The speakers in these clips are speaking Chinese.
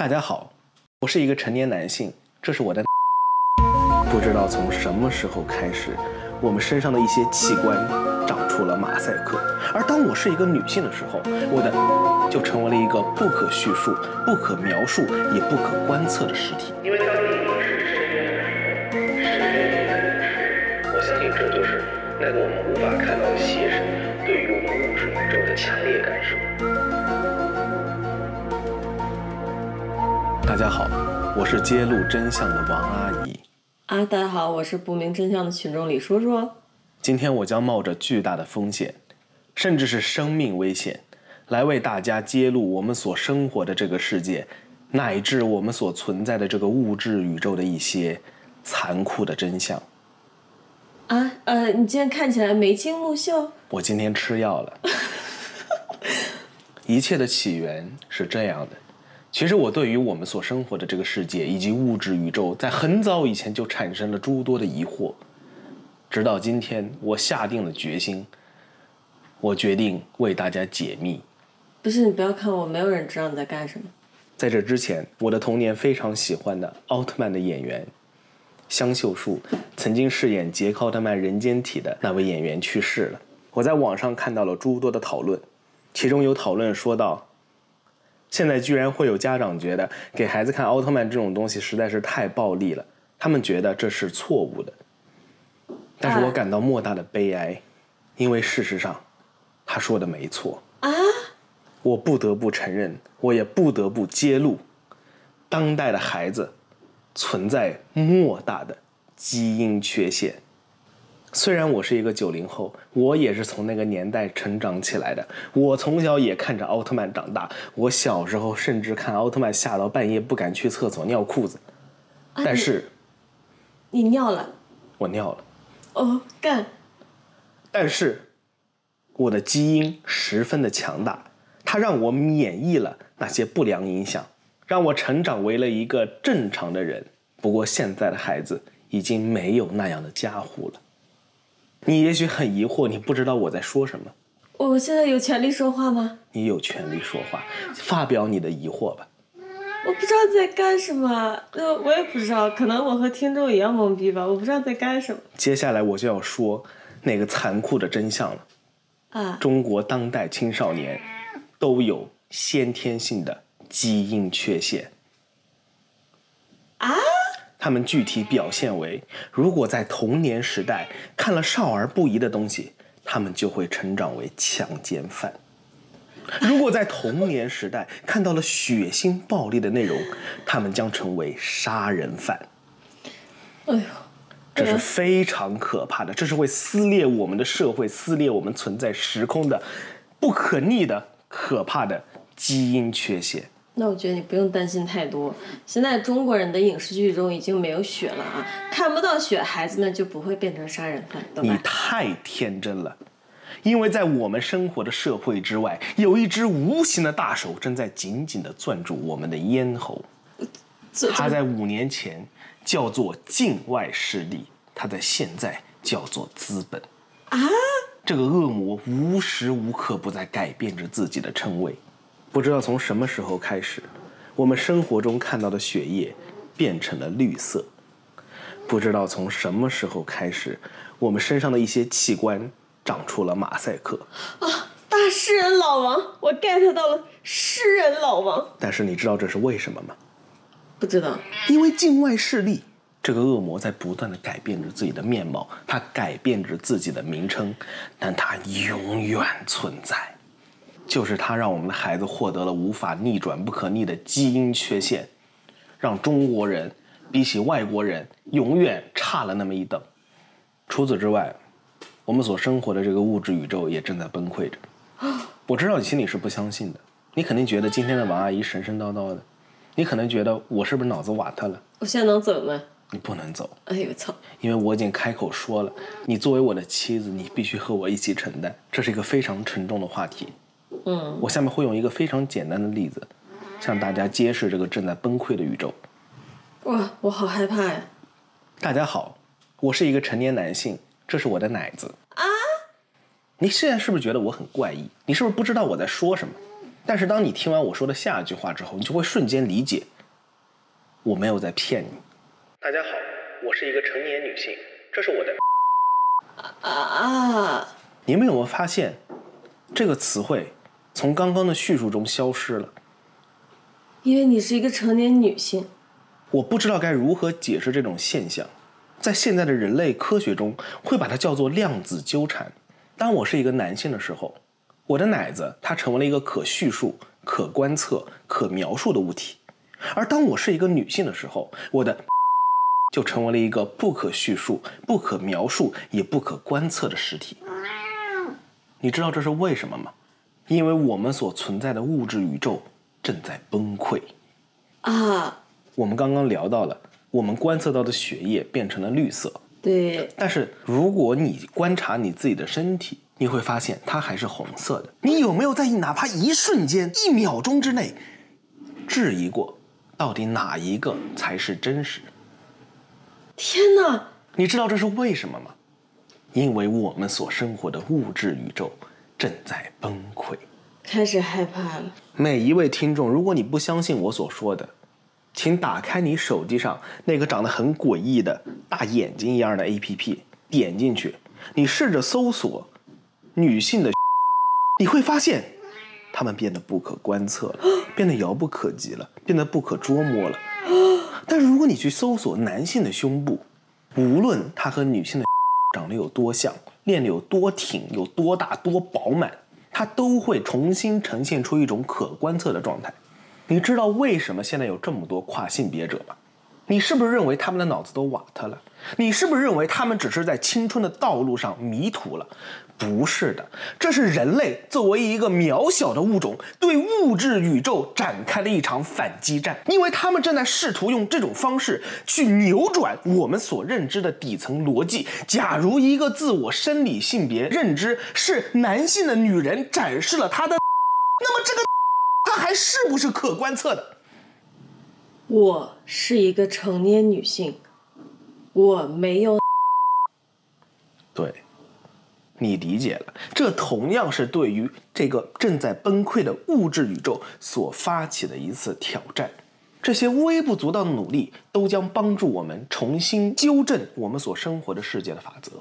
大家好，我是一个成年男性，这是我的。不知道从什么时候开始，我们身上的一些器官长出了马赛克，而当我是一个女性的时候，我的就成为了一个不可叙述、不可描述、也不可观测的实体。因为家好，我是揭露真相的王阿姨。啊，大家好，我是不明真相的群众李叔叔。今天我将冒着巨大的风险，甚至是生命危险，来为大家揭露我们所生活的这个世界，乃至我们所存在的这个物质宇宙的一些残酷的真相。啊，呃，你今天看起来眉清目秀。我今天吃药了。一切的起源是这样的。其实我对于我们所生活的这个世界以及物质宇宙，在很早以前就产生了诸多的疑惑。直到今天，我下定了决心，我决定为大家解密。不是你不要看我，没有人知道你在干什么。在这之前，我的童年非常喜欢的奥特曼的演员香秀树，曾经饰演杰克奥特曼人间体的那位演员去世了。我在网上看到了诸多的讨论，其中有讨论说到。现在居然会有家长觉得给孩子看奥特曼这种东西实在是太暴力了，他们觉得这是错误的。但是我感到莫大的悲哀，因为事实上，他说的没错啊。我不得不承认，我也不得不揭露，当代的孩子存在莫大的基因缺陷。虽然我是一个九零后，我也是从那个年代成长起来的。我从小也看着奥特曼长大。我小时候甚至看奥特曼吓到半夜不敢去厕所尿裤子。但是，你尿了？我尿了。哦，干。但是，我的基因十分的强大，它让我免疫了那些不良影响，让我成长为了一个正常的人。不过现在的孩子已经没有那样的家伙了。你也许很疑惑，你不知道我在说什么。我现在有权利说话吗？你有权利说话，发表你的疑惑吧。我不知道在干什么，那，我也不知道，可能我和听众一样懵逼吧。我不知道在干什么。接下来我就要说那个残酷的真相了。啊。中国当代青少年都有先天性的基因缺陷。啊？他们具体表现为：如果在童年时代看了少儿不宜的东西，他们就会成长为强奸犯；如果在童年时代看到了血腥暴力的内容，他们将成为杀人犯。哎呦，这是非常可怕的，这是会撕裂我们的社会、撕裂我们存在时空的不可逆的可怕的基因缺陷。那我觉得你不用担心太多。现在中国人的影视剧中已经没有血了啊，看不到血，孩子们就不会变成杀人犯，你太天真了，因为在我们生活的社会之外，有一只无形的大手正在紧紧地攥住我们的咽喉。他在五年前叫做境外势力，他在现在叫做资本。啊！这个恶魔无时无刻不在改变着自己的称谓。不知道从什么时候开始，我们生活中看到的血液变成了绿色。不知道从什么时候开始，我们身上的一些器官长出了马赛克。啊，大诗人老王，我 get 到了诗人老王。但是你知道这是为什么吗？不知道。因为境外势力，这个恶魔在不断的改变着自己的面貌，它改变着自己的名称，但它永远存在。就是他让我们的孩子获得了无法逆转、不可逆的基因缺陷，让中国人比起外国人永远差了那么一等。除此之外，我们所生活的这个物质宇宙也正在崩溃着。我知道你心里是不相信的，你肯定觉得今天的王阿姨神神叨叨的，你可能觉得我是不是脑子瓦特了？我现在能走吗？你不能走。哎呦操！因为我已经开口说了，你作为我的妻子，你必须和我一起承担。这是一个非常沉重的话题。嗯，我下面会用一个非常简单的例子，向大家揭示这个正在崩溃的宇宙。哇，我好害怕呀！大家好，我是一个成年男性，这是我的奶子。啊？你现在是不是觉得我很怪异？你是不是不知道我在说什么？但是当你听完我说的下一句话之后，你就会瞬间理解，我没有在骗你。大家好，我是一个成年女性，这是我的。啊啊！你们有没有发现，这个词汇从刚刚的叙述中消失了？因为你是一个成年女性，我不知道该如何解释这种现象，在现在的人类科学中会把它叫做量子纠缠。当我是一个男性的时候，我的奶子它成为了一个可叙述、可观测、可描述的物体；而当我是一个女性的时候，我的 就成为了一个不可叙述、不可描述也不可观测的实体。你知道这是为什么吗？因为我们所存在的物质宇宙正在崩溃。啊，我们刚刚聊到了，我们观测到的血液变成了绿色，对，但是如果你观察你自己的身体，你会发现它还是红色的。你有没有在哪怕一瞬间、一秒钟之内，质疑过，到底哪一个才是真实？天哪！你知道这是为什么吗？因为我们所生活的物质宇宙正在崩溃。开始害怕了。每一位听众，如果你不相信我所说的，请打开你手机上那个长得很诡异的大眼睛一样的 APP，点进去，你试着搜索女性的，你会发现，她们变得不可观测了，变得遥不可及了，变得不可捉摸了。但是如果你去搜索男性的胸部，无论它和女性的 长得有多像，练得有多挺，有多大多饱满，它都会重新呈现出一种可观测的状态。你知道为什么现在有这么多跨性别者吗？你是不是认为他们的脑子都瓦特了？你是不是认为他们只是在青春的道路上迷途了？不是的，这是人类作为一个渺小的物种，对物质宇宙展开了一场反击战，因为他们正在试图用这种方式去扭转我们所认知的底层逻辑。假如一个自我生理性别认知是男性的女人展示了她的，那么这个她还是不是可观测的？我是一个成年女性，我没有。对，你理解了。这同样是对于这个正在崩溃的物质宇宙所发起的一次挑战。这些微不足道的努力都将帮助我们重新纠正我们所生活的世界的法则。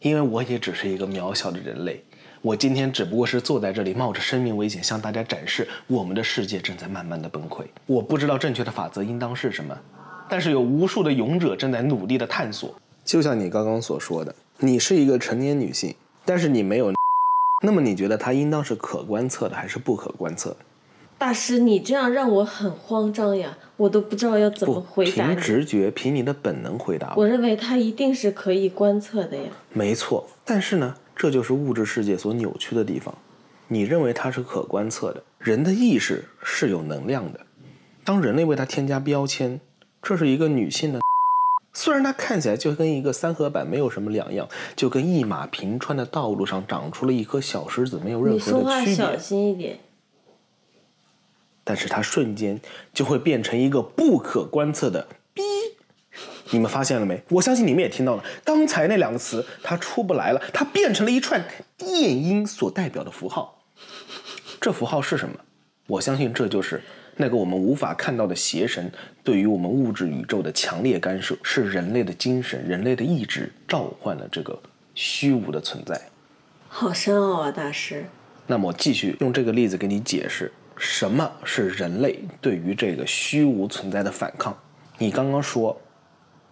因为我也只是一个渺小的人类，我今天只不过是坐在这里，冒着生命危险向大家展示我们的世界正在慢慢的崩溃。我不知道正确的法则应当是什么，但是有无数的勇者正在努力的探索。就像你刚刚所说的，你是一个成年女性，但是你没有，那么你觉得它应当是可观测的还是不可观测的？大师，你这样让我很慌张呀，我都不知道要怎么，回答。凭直觉，凭你的本能回答我。我认为它一定是可以观测的呀。没错，但是呢，这就是物质世界所扭曲的地方。你认为它是可观测的，人的意识是有能量的。当人类为它添加标签，这是一个女性的，虽然它看起来就跟一个三合板没有什么两样，就跟一马平川的道路上长出了一颗小石子没有任你何说话小的区别，心一点。但是它瞬间就会变成一个不可观测的逼。你们发现了没？我相信你们也听到了，刚才那两个词它出不来了，它变成了一串电音所代表的符号。这符号是什么？我相信这就是那个我们无法看到的邪神对于我们物质宇宙的强烈干涉，是人类的精神、人类的意志召唤了这个虚无的存在。好深奥啊，大师。那么我继续用这个例子给你解释，什么是人类对于这个虚无存在的反抗。你刚刚说，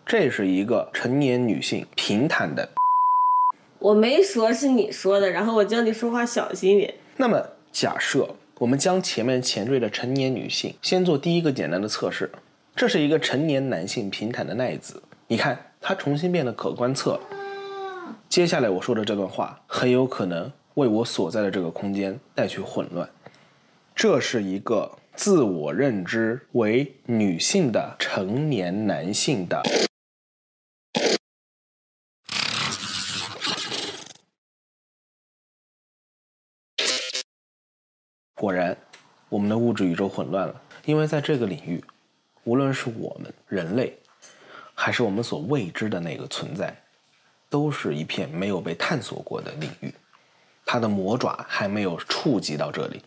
这是一个成年女性平坦的，我没说是你说的，然后我叫你说话小心一点。那么假设我们将前面前缀的成年女性先做第一个简单的测试，这是一个成年男性平坦的奈子，你看它重新变得可观测了。接下来我说的这段话很有可能为我所在的这个空间带去混乱。这是一个自我认知为女性的成年男性的。果然，我们的物质宇宙混乱了，因为在这个领域，无论是我们人类，还是我们所未知的那个存在，都是一片没有被探索过的领域，它的魔爪还没有触及到这里。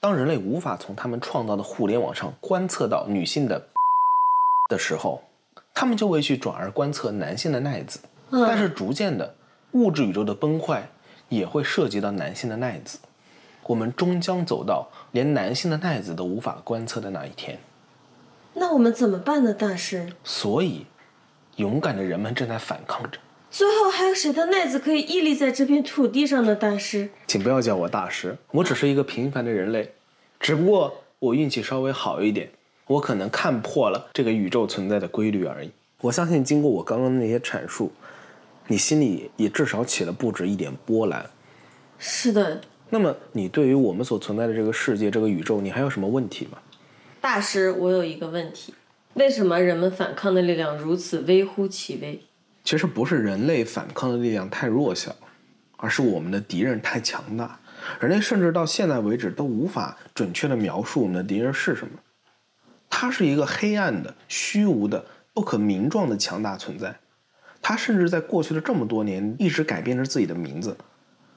当人类无法从他们创造的互联网上观测到女性的 的时候，他们就会去转而观测男性的奈子。但是逐渐的，物质宇宙的崩坏也会涉及到男性的奈子。我们终将走到连男性的奈子都无法观测的那一天。那我们怎么办呢，大师？所以，勇敢的人们正在反抗着。最后还有谁的奈子可以屹立在这片土地上呢，大师？请不要叫我大师，我只是一个平凡的人类，只不过我运气稍微好一点，我可能看破了这个宇宙存在的规律而已。我相信，经过我刚刚的那些阐述，你心里也至少起了不止一点波澜。是的。那么，你对于我们所存在的这个世界、这个宇宙，你还有什么问题吗？大师，我有一个问题：为什么人们反抗的力量如此微乎其微？其实不是人类反抗的力量太弱小，而是我们的敌人太强大。人类甚至到现在为止都无法准确的描述我们的敌人是什么。它是一个黑暗的、虚无的、不可名状的强大存在。它甚至在过去的这么多年一直改变着自己的名字。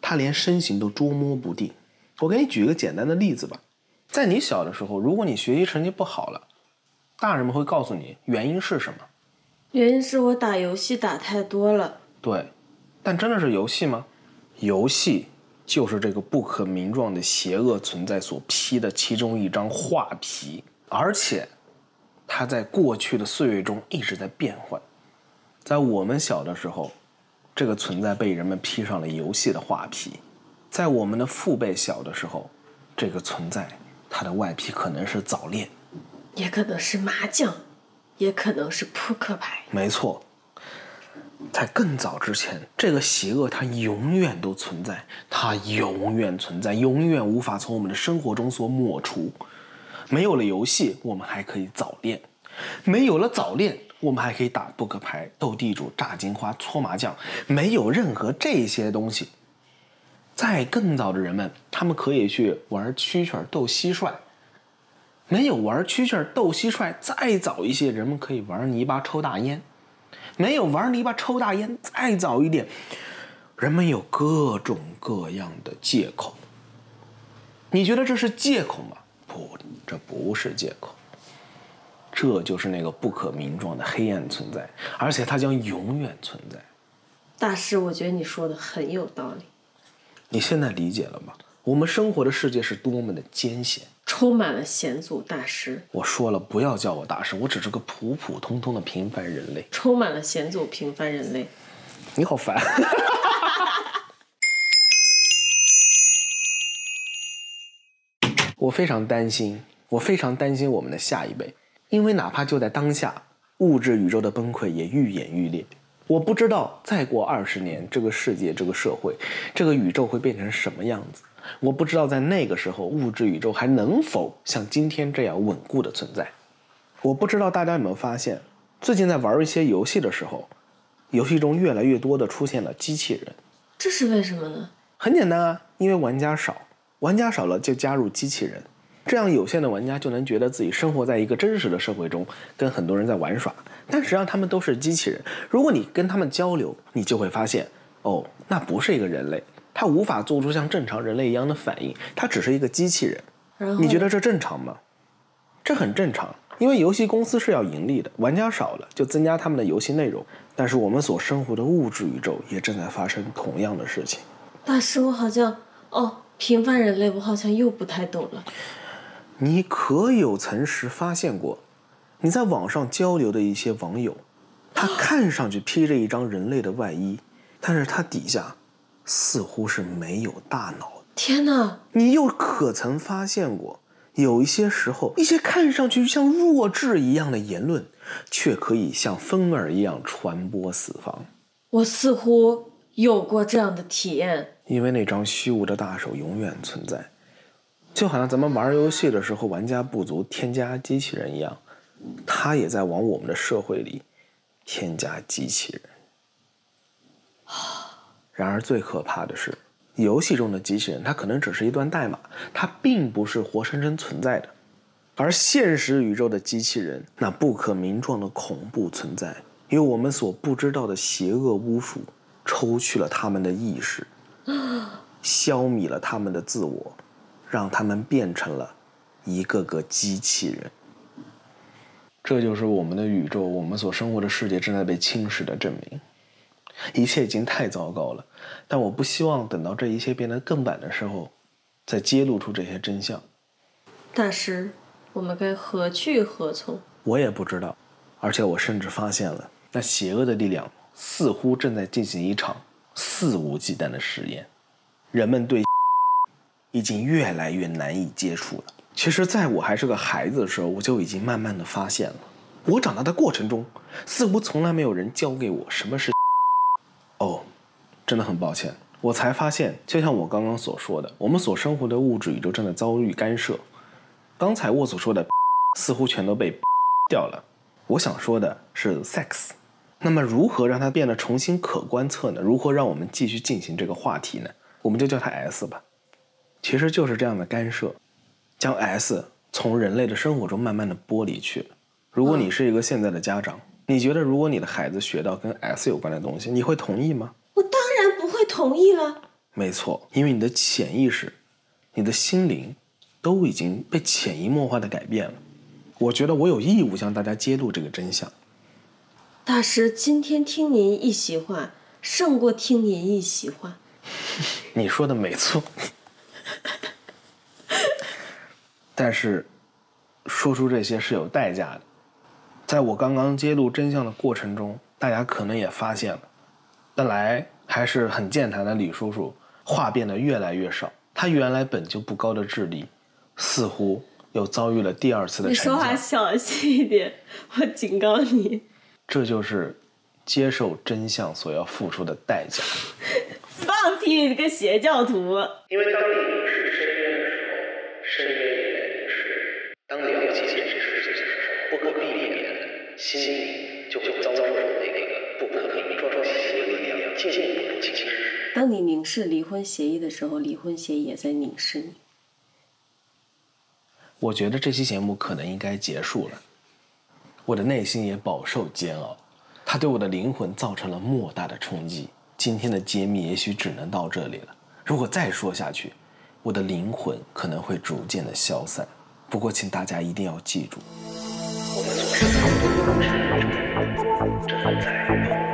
他连身形都捉摸不定。我给你举一个简单的例子吧。在你小的时候，如果你学习成绩不好了，大人们会告诉你原因是什么？原因是我打游戏打太多了。对，但真的是游戏吗？游戏就是这个不可名状的邪恶存在所披的其中一张画皮，而且它在过去的岁月中一直在变换。在我们小的时候，这个存在被人们披上了游戏的画皮；在我们的父辈小的时候，这个存在。它的外皮可能是早恋，也可能是麻将，也可能是扑克牌。没错，在更早之前，这个邪恶它永远都存在，它永远存在，永远无法从我们的生活中所抹除。没有了游戏，我们还可以早恋；没有了早恋，我们还可以打扑克牌、斗地主、炸金花、搓麻将。没有任何这些东西。在更早的人们，他们可以去玩蛐蛐斗蟋蟀。没有玩蛐蛐斗蟋蟀，再早一些，人们可以玩泥巴抽大烟。没有玩泥巴抽大烟，再早一点，人们有各种各样的借口。你觉得这是借口吗？不，这不是借口。这就是那个不可名状的黑暗存在，而且它将永远存在。大师，我觉得你说的很有道理。你现在理解了吗？我们生活的世界是多么的艰险，充满了险阻。大师，我说了，不要叫我大师，我只是个普普通通的平凡人类。充满了险阻，平凡人类。你好烦。我非常担心，我非常担心我们的下一辈，因为哪怕就在当下，物质宇宙的崩溃也愈演愈烈。我不知道再过二十年，这个世界、这个社会、这个宇宙会变成什么样子。我不知道在那个时候，物质宇宙还能否像今天这样稳固的存在。我不知道大家有没有发现，最近在玩一些游戏的时候，游戏中越来越多的出现了机器人。这是为什么呢？很简单啊，因为玩家少，玩家少了就加入机器人。这样有限的玩家就能觉得自己生活在一个真实的社会中，跟很多人在玩耍。但实际上他们都是机器人。如果你跟他们交流，你就会发现，哦，那不是一个人类，他无法做出像正常人类一样的反应，他只是一个机器人。你觉得这正常吗？这很正常，因为游戏公司是要盈利的，玩家少了就增加他们的游戏内容。但是我们所生活的物质宇宙也正在发生同样的事情。大师，我好像，哦，平凡人类，我好像又不太懂了。你可有曾时发现过，你在网上交流的一些网友，他看上去披着一张人类的外衣，但是他底下似乎是没有大脑。天哪！你又可曾发现过，有一些时候，一些看上去像弱智一样的言论，却可以像风儿一样传播四方。我似乎有过这样的体验，因为那张虚无的大手永远存在。就好像咱们玩游戏的时候，玩家不足添加机器人一样，他也在往我们的社会里添加机器人。然而最可怕的是，游戏中的机器人，它可能只是一段代码，它并不是活生生存在的。而现实宇宙的机器人，那不可名状的恐怖存在，有我们所不知道的邪恶巫术，抽去了他们的意识，消弭了他们的自我。让他们变成了一个个机器人。这就是我们的宇宙，我们所生活的世界正在被侵蚀的证明。一切已经太糟糕了，但我不希望等到这一切变得更晚的时候，再揭露出这些真相。大师，我们该何去何从？我也不知道，而且我甚至发现了，那邪恶的力量似乎正在进行一场肆无忌惮的实验。人们对已经越来越难以接触了。其实，在我还是个孩子的时候，我就已经慢慢的发现了。我长大的过程中，似乎从来没有人教给我什么是。哦，真的很抱歉，我才发现，就像我刚刚所说的，我们所生活的物质宇宙正在遭遇干涉。刚才我所说的，似乎全都被掉了。我想说的是 sex。那么，如何让它变得重新可观测呢？如何让我们继续进行这个话题呢？我们就叫它 S 吧。其实就是这样的干涉。将 S 从人类的生活中慢慢的剥离去。如果你是一个现在的家长，你觉得如果你的孩子学到跟 S 有关的东西，你会同意吗？我当然不会同意了。没错，因为你的潜意识、你的心灵都已经被潜移默化的改变了。我觉得我有义务向大家揭露这个真相。大师，今天听您一席话，胜过听您一席话。你说的没错。但是，说出这些是有代价的。在我刚刚揭露真相的过程中，大家可能也发现了，本来还是很健谈的李叔叔，话变得越来越少。他原来本就不高的智力，似乎又遭遇了第二次的。你说话小心一点，我警告你。这就是接受真相所要付出的代价。放屁！你个邪教徒！因为当你凝视深渊的时候，深渊。当了解这个世界的时候，不可避免的，心里就会遭受那个不可名状的邪恶力量进一步的侵蚀。当你凝视离婚协议的时候，离婚协议也在凝视你。我觉得这期节目可能应该结束了。我的内心也饱受煎熬，它对我的灵魂造成了莫大的冲击。今天的揭秘也许只能到这里了。如果再说下去，我的灵魂可能会逐渐的消散。不过，请大家一定要记住，我们所生活的物质正在。